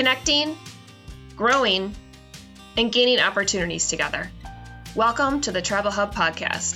connecting, growing, and gaining opportunities together. Welcome to the Tribal Hub Podcast.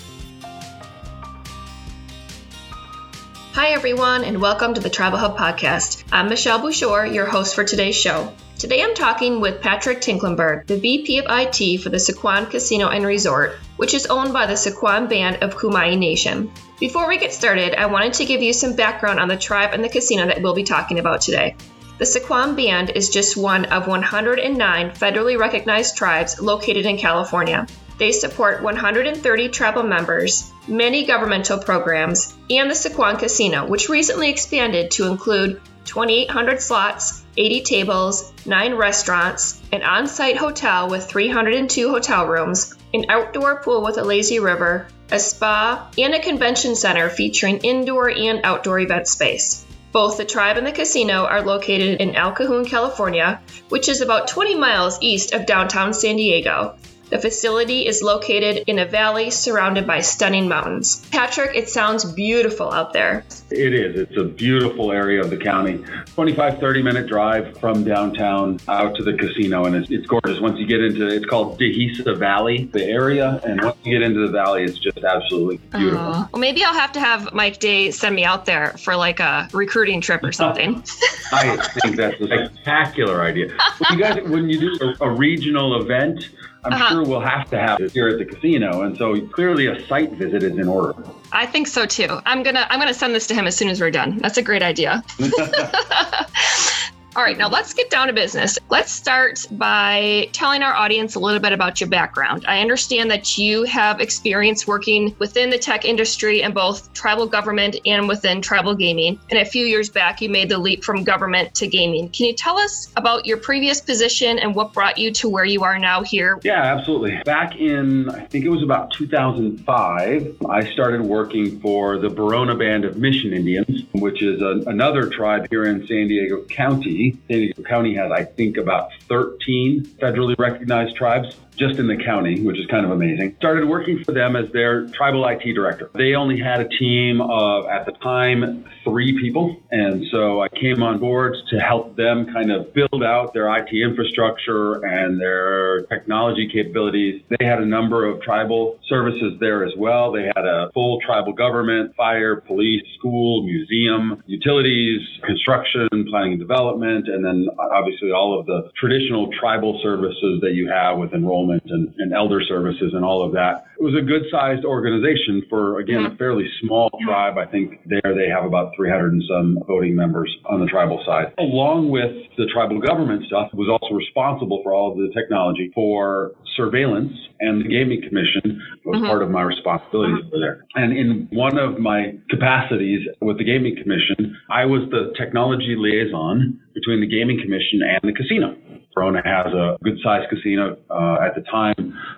Hi, everyone, and welcome to the Tribal Hub Podcast. I'm Michelle Bouchard, your host for today's show. Today I'm talking with Patrick Tinklenberg, the VP of IT for the Sycuan Casino and Resort, which is owned by the Sycuan Band of Kumeyaay Nation. Before we get started, I wanted to give you some background on the tribe and the casino that we'll be talking about today. The Sycuan Band is just one of 109 federally recognized tribes located in California. They support 130 tribal members, many governmental programs, and the Sycuan Casino, which recently expanded to include 2,800 slots, 80 tables, 9 restaurants, an on site hotel with 302 hotel rooms, an outdoor pool with a lazy river, a spa, and a convention center featuring indoor and outdoor event space. Both the tribe and the casino are located in El Cajon, California, which is about 20 miles east of downtown San Diego. The facility is located in a valley surrounded by stunning mountains. Patrick, it sounds beautiful out there. It is. It's a beautiful area of the county. 25, 30 minute drive from downtown out to the casino, and it's, it's gorgeous. Once you get into it's called Dehesa Valley, the area, and once you get into the valley, it's just absolutely beautiful. Uh, well, maybe I'll have to have Mike Day send me out there for like a recruiting trip or something. I think that's a spectacular idea. When you guys, when you do a, a regional event, I'm uh-huh. sure we'll have to have it here at the casino. And so clearly a site visit is in order. I think so too. I'm gonna I'm gonna send this to him as soon as we're done. That's a great idea. All right, now let's get down to business. Let's start by telling our audience a little bit about your background. I understand that you have experience working within the tech industry in both tribal government and within tribal gaming. And a few years back, you made the leap from government to gaming. Can you tell us about your previous position and what brought you to where you are now here? Yeah, absolutely. Back in, I think it was about 2005, I started working for the Barona Band of Mission Indians, which is a, another tribe here in San Diego County San Diego County has, I think, about 13 federally recognized tribes just in the county, which is kind of amazing. Started working for them as their tribal IT director. They only had a team of, at the time, three people. And so I came on board to help them kind of build out their IT infrastructure and their technology capabilities. They had a number of tribal services there as well. They had a full tribal government, fire, police, school, museum, utilities, construction, planning and development, and then obviously all of the traditional tribal services that you have with enrollment enrollment and, and elder services and all of that. It was a good sized organization for, again, a mm-hmm. fairly small tribe. I think there they have about 300 and some voting members on the tribal side. Along with the tribal government stuff, was also responsible for all of the technology for surveillance and the gaming commission was mm-hmm. part of my responsibilities over there. And in one of my capacities with the gaming commission, I was the technology liaison between the gaming commission and the casino. Barona has a good sized casino uh, at the time,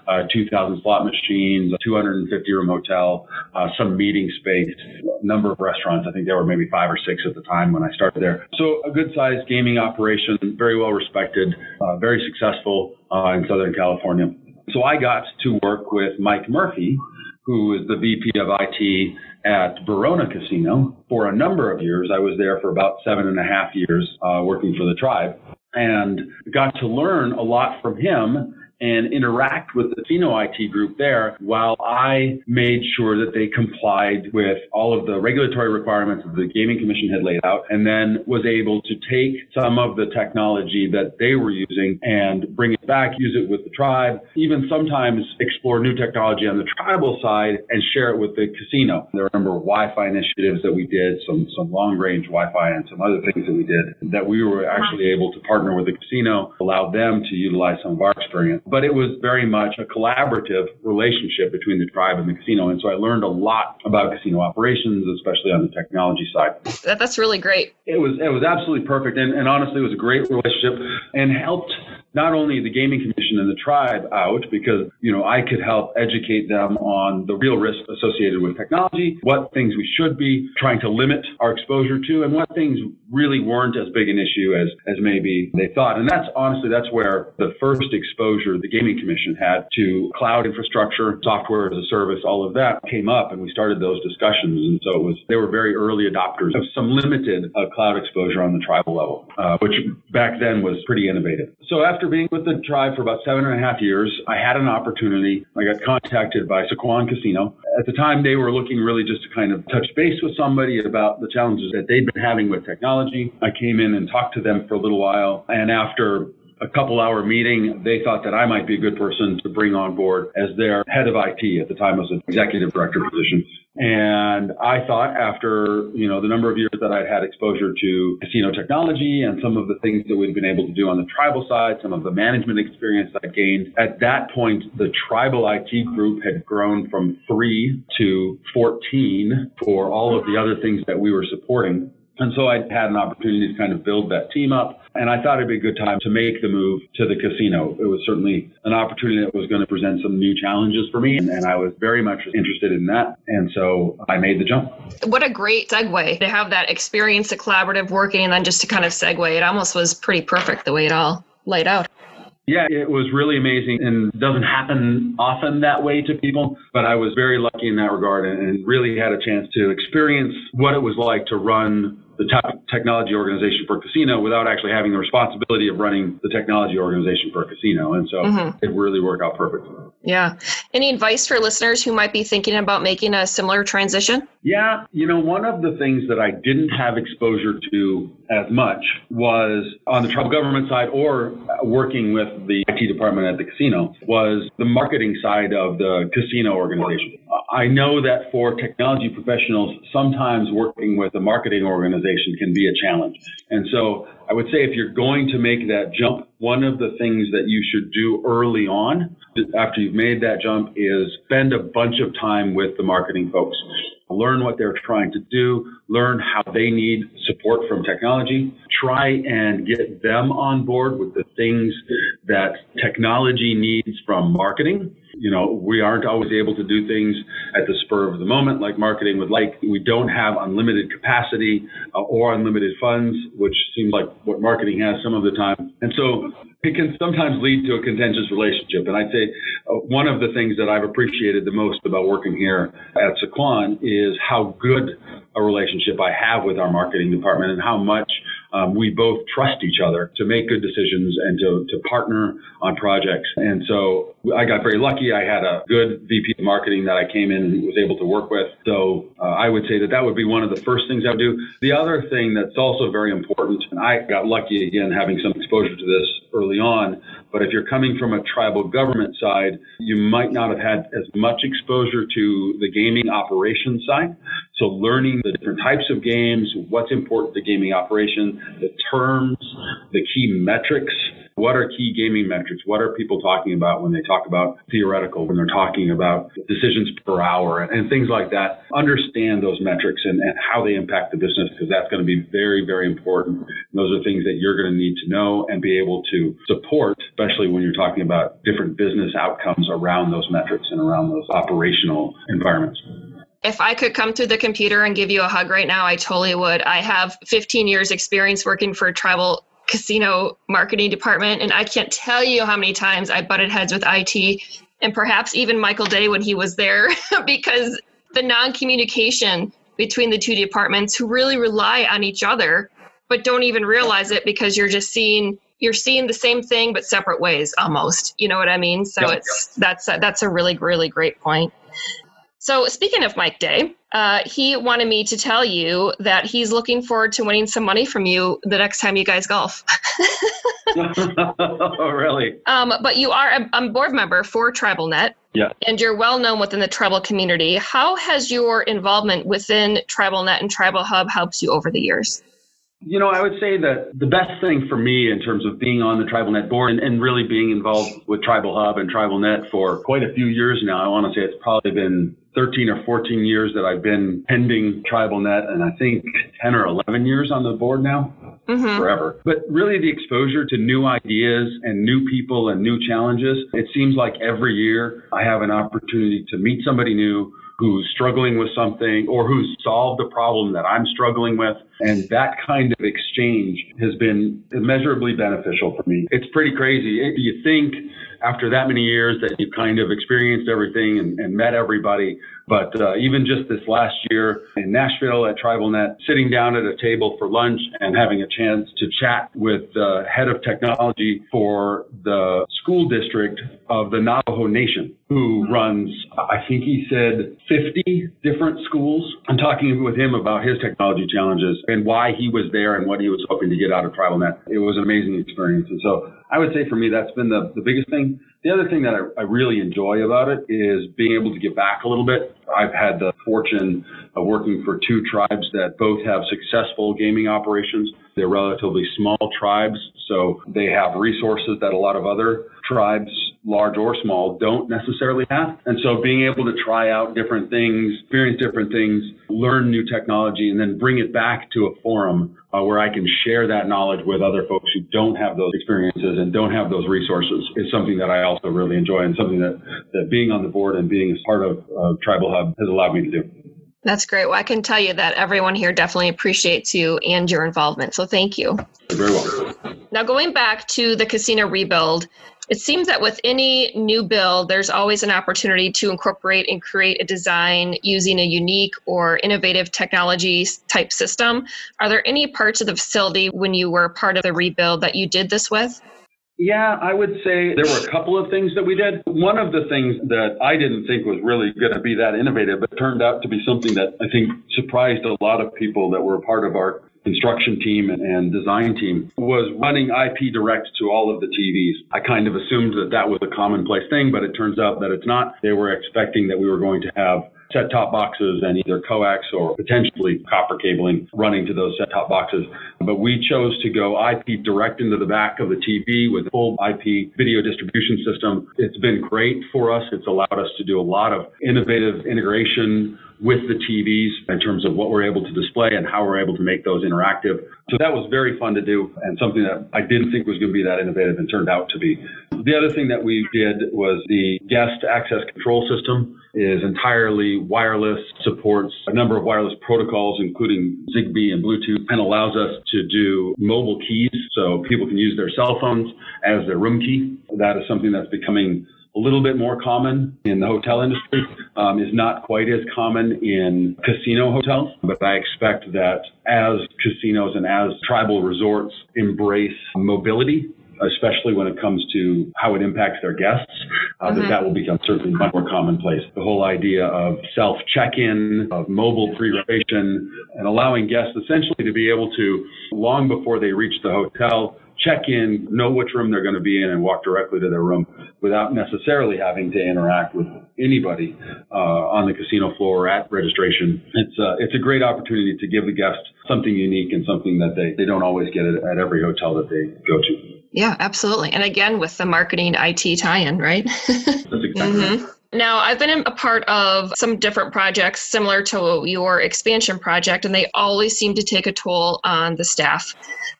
uh, 2,000 slot machines, a 250 room hotel, uh, some meeting space, number of restaurants. I think there were maybe five or six at the time when I started there. So a good sized gaming operation, very well respected, uh, very successful uh, in Southern California. So I got to work with Mike Murphy, who is the VP of IT at Barona Casino for a number of years. I was there for about seven and a half years uh, working for the tribe and got to learn a lot from him and interact with the Casino IT group there while I made sure that they complied with all of the regulatory requirements that the Gaming Commission had laid out and then was able to take some of the technology that they were using and bring it back, use it with the tribe, even sometimes explore new technology on the tribal side and share it with the casino. There are a number of Wi-Fi initiatives that we did, some, some long range Wi-Fi and some other things that we did that we were actually able to partner with the casino, allow them to utilize some of our experience but it was very much a collaborative relationship between the tribe and the casino. And so I learned a lot about casino operations, especially on the technology side. That, that's really great. It was it was absolutely perfect, and, and honestly, it was a great relationship and helped not only the gaming commission and the tribe out because, you know, I could help educate them on the real risks associated with technology, what things we should be trying to limit our exposure to, and what things really weren't as big an issue as, as maybe they thought. And that's honestly, that's where the first exposure the gaming commission had to cloud infrastructure, software as a service, all of that came up and we started those discussions. And so it was, they were very early adopters of some limited uh, cloud exposure on the tribal level, uh, which back then was pretty innovative. So after being with the tribe for about seven and a half years, I had an opportunity. I got contacted by Sycuan Casino. At the time, they were looking really just to kind of touch base with somebody about the challenges that they'd been having with technology. I came in and talked to them for a little while. And after a couple hour meeting, they thought that I might be a good person to bring on board as their head of IT. At the time, was an executive director position. And I thought after, you know, the number of years that I'd had exposure to casino technology and some of the things that we'd been able to do on the tribal side, some of the management experience I'd gained, at that point, the tribal IT group had grown from three to 14 for all of the other things that we were supporting. And so I had an opportunity to kind of build that team up. And I thought it'd be a good time to make the move to the casino. It was certainly an opportunity that was going to present some new challenges for me. And, and I was very much interested in that. And so I made the jump. What a great segue to have that experience, the collaborative working, and then just to kind of segue. It almost was pretty perfect the way it all laid out. Yeah, it was really amazing and doesn't happen often that way to people, but I was very lucky in that regard and really had a chance to experience what it was like to run the technology organization for a casino without actually having the responsibility of running the technology organization for a casino. And so mm-hmm. it really worked out perfect. Yeah. Any advice for listeners who might be thinking about making a similar transition? Yeah. You know, one of the things that I didn't have exposure to as much was on the tribal government side or working with the IT department at the casino was the marketing side of the casino organization. I know that for technology professionals, sometimes working with a marketing organization can be a challenge. And so I would say if you're going to make that jump, one of the things that you should do early on after you've made that jump is spend a bunch of time with the marketing folks. Learn what they're trying to do, learn how they need support from technology, try and get them on board with the things that technology needs from marketing you know, we aren't always able to do things at the spur of the moment like marketing would like. We don't have unlimited capacity uh, or unlimited funds, which seems like what marketing has some of the time. And so it can sometimes lead to a contentious relationship. And I'd say uh, one of the things that I've appreciated the most about working here at Sycuan is how good a relationship I have with our marketing department and how much um, we both trust each other to make good decisions and to, to partner on projects. And so I got very lucky. I had a good VP of marketing that I came in and was able to work with. So uh, I would say that that would be one of the first things I would do. The other thing that's also very important, and I got lucky again having some exposure to this early on, but if you're coming from a tribal government side, you might not have had as much exposure to the gaming operations side. So learning the different types of games, what's important to gaming operation, the terms, the key metrics what are key gaming metrics? What are people talking about when they talk about theoretical, when they're talking about decisions per hour and, and things like that? Understand those metrics and, and how they impact the business because that's going to be very, very important. And those are things that you're going to need to know and be able to support, especially when you're talking about different business outcomes around those metrics and around those operational environments if I could come to the computer and give you a hug right now, I totally would. I have 15 years experience working for tribal casino marketing department. And I can't tell you how many times I butted heads with IT and perhaps even Michael Day when he was there because the non communication between the two departments who really rely on each other but don't even realize it because you're just seeing you're seeing the same thing but separate ways almost. You know what i mean? So it's that's a, that's a really really great point. So, speaking of Mike Day, uh, he wanted me to tell you that he's looking forward to winning some money from you the next time you guys golf. oh, really? Um, but you are a, a board member for TribalNet. Yeah. And you're well known within the tribal community. How has your involvement within TribalNet and Tribal Hub helped you over the years? You know, I would say that the best thing for me in terms of being on the TribalNet board and, and really being involved with Tribal Hub and TribalNet for quite a few years now, I want to say it's probably been 13 or 14 years that I've been pending TribalNet, and I think 10 or 11 years on the board now. mm-hmm. forever. But really, the exposure to new ideas and new people and new challenges, it seems like every year I have an opportunity to meet somebody new who's struggling with something or who's solved a problem that I'm struggling with. And that kind of exchange has been immeasurably beneficial for me. It's pretty crazy. You think after that many years that you've kind of experienced everything and, and met everybody. But uh, even just this last year in Nashville at TribalNet, sitting down at a table for lunch and having a chance to chat with the head of technology for the school district of the Navajo Nation, who runs, I think he said 50 different schools. I'm talking with him about his technology challenges and why he was there and what he was hoping to get out of TribalNet. It was an amazing experience. And so I would say for me, that's been the, the biggest thing. The other thing that I, I, really enjoy about it is being able to give back a little bit. I've had the fortune of working for two tribes that both have successful gaming operations. They're relatively small tribes, so they have resources that a lot of other tribes, large or small, don't necessarily have. And so being able to try out different things, experience different things, learn new technology, and then bring it back to a forum uh, where I can share that knowledge with other folks who don't have those experiences and don't have those resources is something that I also really enjoy and something that, that being on the board and being a part of uh, Tribal Hub has allowed me to do. That's great. Well, I can tell you that everyone here definitely appreciates you and your involvement. So thank you. You're very welcome. Now, going back to the casino rebuild, it seems that with any new build, there's always an opportunity to incorporate and create a design using a unique or innovative technology type system. Are there any parts of the facility when you were part of the rebuild that you did this with? Yeah, I would say there were a couple of things that we did. One of the things that I didn't think was really going to be that innovative, but turned out to be something that I think surprised a lot of people that were a part of our construction team and design team was running IP direct to all of the TVs. I kind of assumed that that was a commonplace thing, but it turns out that it's not. They were expecting that we were going to have set top boxes and either coax or potentially copper cabling running to those set top boxes. But we chose to go IP direct into the back of the TV with full IP video distribution system. It's been great for us. It's allowed us to do a lot of innovative integration with the TVs in terms of what we're able to display and how we're able to make those interactive. So that was very fun to do and something that I didn't think was going to be that innovative and turned out to be. The other thing that we did was the guest access control system is entirely wireless, supports a number of wireless protocols, including Zigbee and Bluetooth, and allows us to do mobile keys so people can use their cell phones as their room key. That is something that's becoming a little bit more common in the hotel industry, um, is not quite as common in casino hotels. But I expect that as casinos and as tribal resorts embrace mobility, especially when it comes to how it impacts their guests, uh, mm-hmm. that that will become certainly much more commonplace. The whole idea of self check-in, of mobile pre-reservation, and allowing guests essentially to be able to, long before they reach the hotel, check in, know which room they're going to be in, and walk directly to their room without necessarily having to interact with anybody uh, on the casino floor at registration. It's uh, it's a great opportunity to give the guest something unique and something that they, they don't always get at, at every hotel that they go to. Yeah, absolutely. And again, with the marketing IT tie-in, right? That's exactly mm-hmm. right. Now, I've been a part of some different projects similar to your expansion project, and they always seem to take a toll on the staff.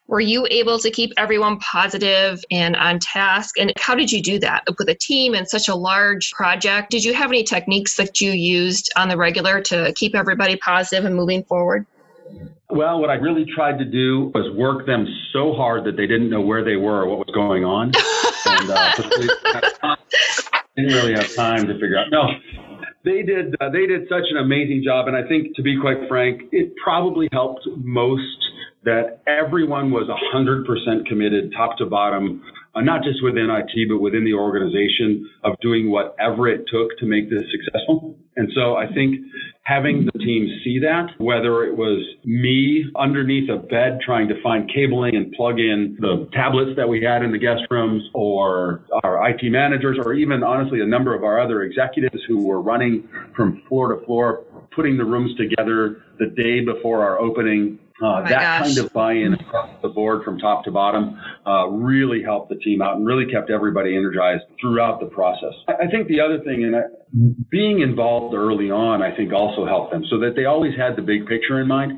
Were you able to keep everyone positive and on task? And how did you do that with a team and such a large project? Did you have any techniques that you used on the regular to keep everybody positive and moving forward? Well, what I really tried to do was work them so hard that they didn't know where they were or what was going on. and uh, didn't really have time to figure out. No, they did. Uh, they did such an amazing job, and I think, to be quite frank, it probably helped most that everyone was 100% committed, top to bottom, uh, not just within IT, but within the organization of doing whatever it took to make this successful. And so I think having the team see that, whether it was me underneath a bed trying to find cabling and plug in the tablets that we had in the guest rooms, or our IT managers, or even honestly a number of our other executives who were running from floor to floor, putting the rooms together the day before our opening uh, oh that gosh. kind of buy-in across the board from top to bottom uh, really helped the team out and really kept everybody energized throughout the process. I think the other thing, and being involved early on, I think also helped them so that they always had the big picture in mind.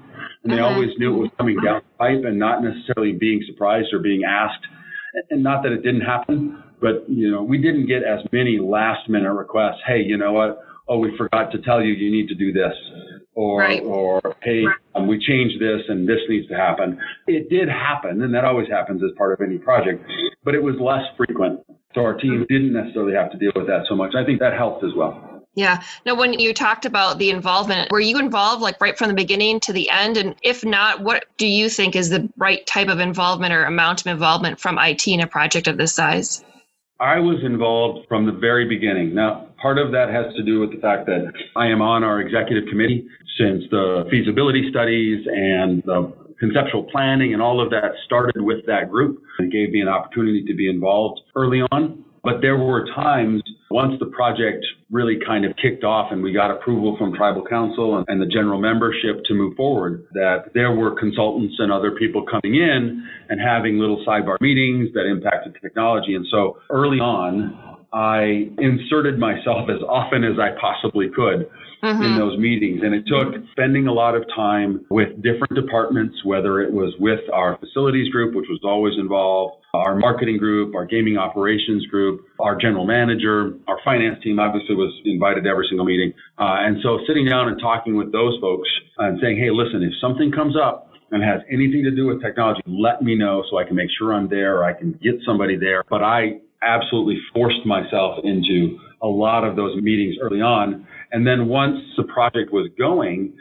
and they mm-hmm. always knew it was coming down the pipe and not necessarily being surprised or being asked. And not that it didn't happen, but you know, we didn't get as many last minute requests. Hey, you know what? Oh, we forgot to tell you you need to do this. Or, right. or hey, um, we changed this and this needs to happen. It did happen, and that always happens as part of any project, but it was less frequent. So our team didn't necessarily have to deal with that so much. I think that helped as well. Yeah. Now, when you talked about the involvement, were you involved like right from the beginning to the end? And if not, what do you think is the right type of involvement or amount of involvement from IT in a project of this size? I was involved from the very beginning. Now, part of that has to do with the fact that I am on our executive committee since the feasibility studies and the conceptual planning and all of that started with that group. It gave me an opportunity to be involved early on. But there were times once the project really kind of kicked off and we got approval from tribal council and, the general membership to move forward, that there were consultants and other people coming in and having little sidebar meetings that impacted technology. And so early on, I inserted myself as often as I possibly could mm-hmm. in those meetings. And it took spending a lot of time with different departments, whether it was with our facilities group, which was always involved, our marketing group, our gaming operations group, our general manager, our finance team obviously was invited to every single meeting. Uh, and so sitting down and talking with those folks and saying, hey, listen, if something comes up, and has anything to do with technology, let me know so I can make sure I'm there or I can get somebody there. But I absolutely forced myself into a lot of those meetings early on and then once the project was going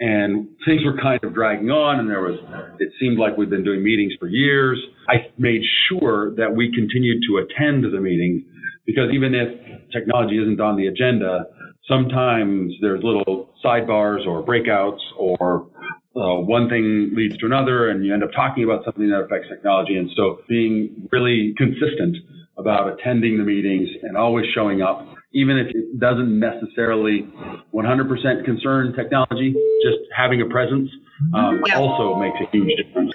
and things were kind of dragging on and there was, it seemed like we'd been doing meetings for years, I made sure that we continued to attend the meetings because even if technology isn't on the agenda, sometimes there's little sidebars or breakouts or uh, one thing leads to another and you end up talking about something that affects technology. And so being really consistent about attending the meetings and always showing up even if it doesn't necessarily 100% concern technology, just having a presence um, yeah. also makes a huge difference.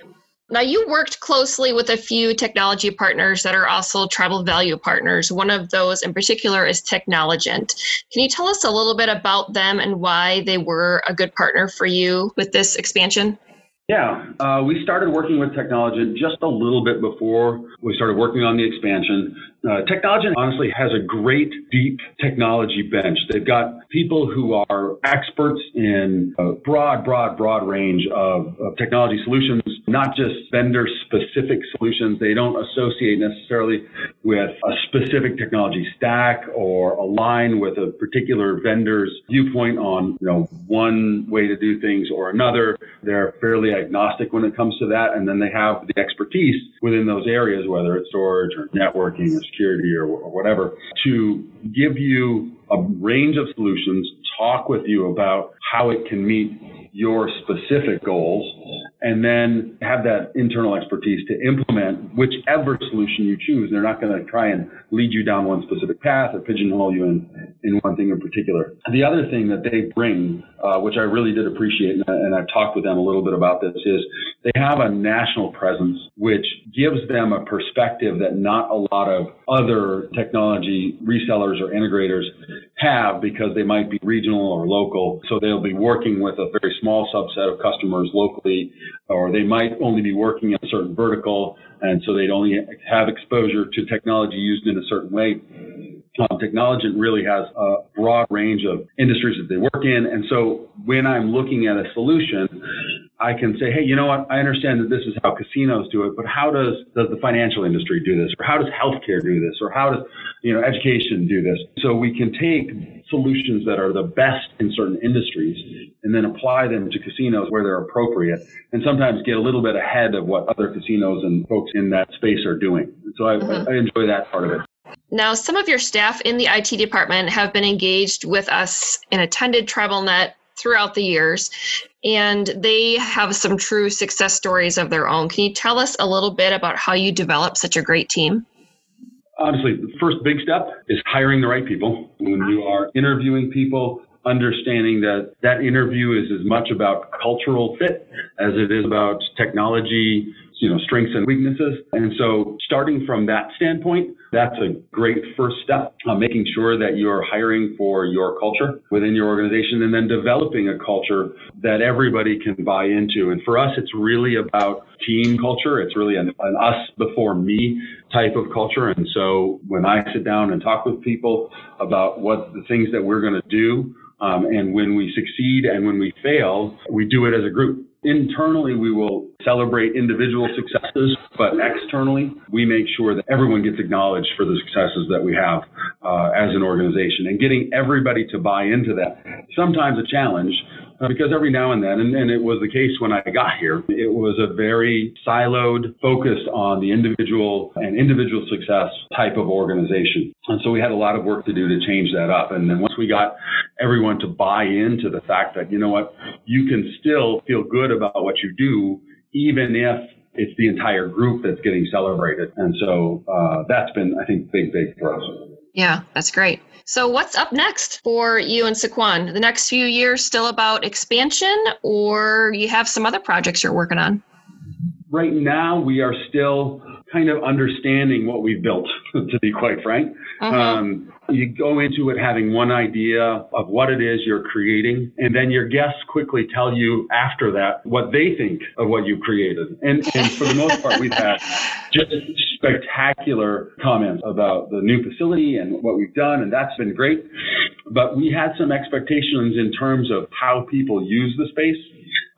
Now, you worked closely with a few technology partners that are also tribal value partners. One of those in particular is Technologent. Can you tell us a little bit about them and why they were a good partner for you with this expansion? Yeah, uh, we started working with Technologent just a little bit before we started working on the expansion. Uh, honestly has a great deep technology bench. They've got people who are experts in a broad, broad, broad range of, of technology solutions, not just vendor specific solutions. They don't associate necessarily with a specific technology stack or align with a particular vendor's viewpoint on, you know, one way to do things or another. They're fairly agnostic when it comes to that. And then they have the expertise within those areas, whether it's storage or networking or security or, whatever, to give you a range of solutions, talk with you about how it can meet your specific goals and then have that internal expertise to implement whichever solution you choose. They're not going to try and lead you down one specific path or pigeonhole you in, in one thing in particular. The other thing that they bring, uh, which I really did appreciate, and, I, and I've talked with them a little bit about this, is they have a national presence, which gives them a perspective that not a lot of other technology resellers or integrators have because they might be regional or local. So they'll be working with a very small subset of customers locally, or they might only be working in a certain vertical, and so they'd only have exposure to technology used in a certain way. Um, Technologent really has a broad range of industries that they work in. And so when I'm looking at a solution, I can say, hey, you know what? I understand that this is how casinos do it, but how does, does the financial industry do this? Or how does healthcare do this? Or how does, you know, education do this? So we can take solutions that are the best in certain industries and then apply them to casinos where they're appropriate and sometimes get a little bit ahead of what other casinos and folks in that space are doing. So I, mm-hmm. I enjoy that part of it. Now, some of your staff in the IT department have been engaged with us and attended TribalNet throughout the years and they have some true success stories of their own. Can you tell us a little bit about how you develop such a great team? Honestly, the first big step is hiring the right people. When you are interviewing people, understanding that that interview is as much about cultural fit as it is about technology you know, strengths and weaknesses. And so starting from that standpoint, that's a great first step, uh, making sure that you're hiring for your culture within your organization and then developing a culture that everybody can buy into. And for us, it's really about team culture. It's really an, an us before me type of culture. And so when I sit down and talk with people about what the things that we're going to do, um, and when we succeed and when we fail, we do it as a group. Internally, we will celebrate individual successes, but externally, we make sure that everyone gets acknowledged for the successes that we have uh, as an organization. And getting everybody to buy into that, sometimes a challenge, because every now and then, and, and, it was the case when I got here, it was a very siloed, focused on the individual and individual success type of organization. And so we had a lot of work to do to change that up. And then once we got everyone to buy into the fact that, you know what, you can still feel good about what you do, even if it's the entire group that's getting celebrated. And so uh, that's been, I think, big, big for us. Yeah, that's great. So, what's up next for you and Sycuan? The next few years still about expansion, or you have some other projects you're working on? Right now, we are still kind of understanding what we've built, to be quite frank. Uh-huh. Um, you go into it having one idea of what it is you're creating, and then your guests quickly tell you after that what they think of what you've created. And, and for the most part, we've had just spectacular comments about the new facility and what we've done, and that's been great. But we had some expectations in terms of how people use the space.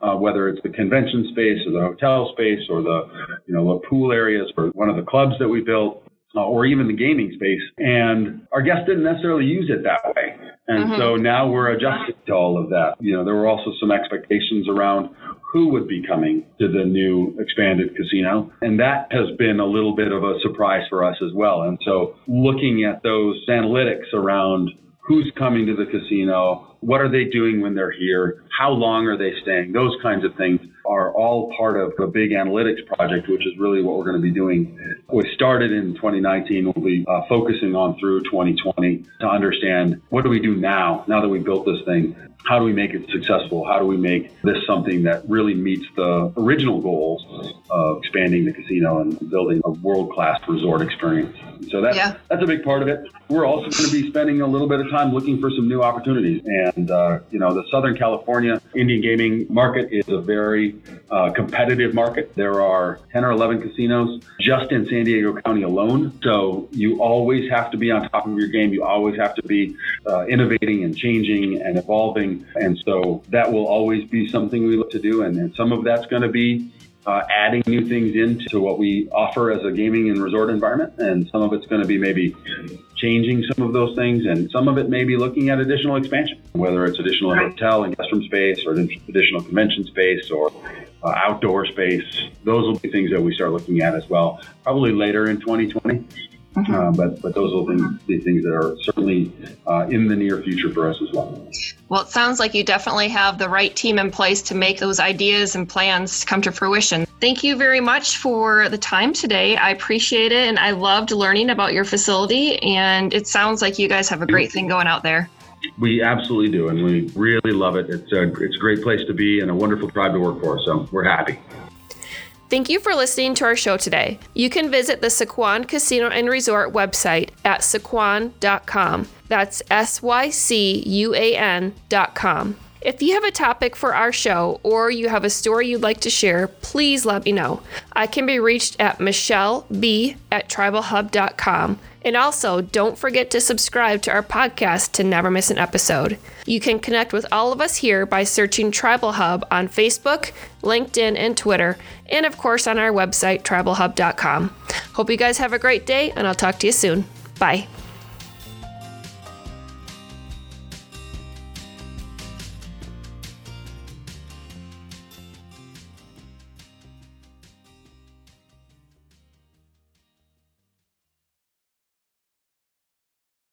Uh, whether it's the convention space or the hotel space or the you know the pool areas or one of the clubs that we built uh, or even the gaming space. And our guests didn't necessarily use it that way. And mm-hmm. so now we're adjusting to all of that. You know, there were also some expectations around who would be coming to the new expanded casino. And that has been a little bit of a surprise for us as well. And so looking at those analytics around who's coming to the casino, what are they doing when they're here, how long are they staying, those kinds of things are all part of a big analytics project, which is really what we're going to be doing. We started in 2019. We'll be uh, focusing on through 2020 to understand what do we do now, now that we built this thing? How do we make it successful? How do we make this something that really meets the original goals of expanding the casino and building a world-class resort experience? So that's, yeah. that's a big part of it. We're also going to be spending a little bit of time looking for some new opportunities. And, uh, you know, the Southern California Indian gaming market is a very uh, competitive market. There are 10 or 11 casinos just in San Diego County alone. So you always have to be on top of your game. You always have to be uh, innovating and changing and evolving. And so that will always be something we look to do. And, and some of that's going to be uh, adding new things into what we offer as a gaming and resort environment. And some of it's going to be maybe changing some of those things, and some of it may be looking at additional expansion, whether it's additional hotel and guest room space, or additional convention space, or uh, outdoor space. Those will be things that we start looking at as well, probably later in 2020. Mm-hmm. Uh, but but those will be things that are certainly uh, in the near future for us as well. Well, it sounds like you definitely have the right team in place to make those ideas and plans come to fruition. Thank you very much for the time today. I appreciate it, and I loved learning about your facility. And it sounds like you guys have a great thing going out there. We absolutely do, and we really love it. It's a it's a great place to be and a wonderful tribe to work for. So we're happy. Thank you for listening to our show today. You can visit the Sycuan Casino and Resort website at sycuan.com. That's S Y C U A N.com. If you have a topic for our show or you have a story you'd like to share, please let me know. I can be reached at Michelle B at tribalhub.com. And also, don't forget to subscribe to our podcast to never miss an episode. You can connect with all of us here by searching Tribal Hub on Facebook, LinkedIn, and Twitter, and of course on our website, tribalhub.com. Hope you guys have a great day, and I'll talk to you soon. Bye.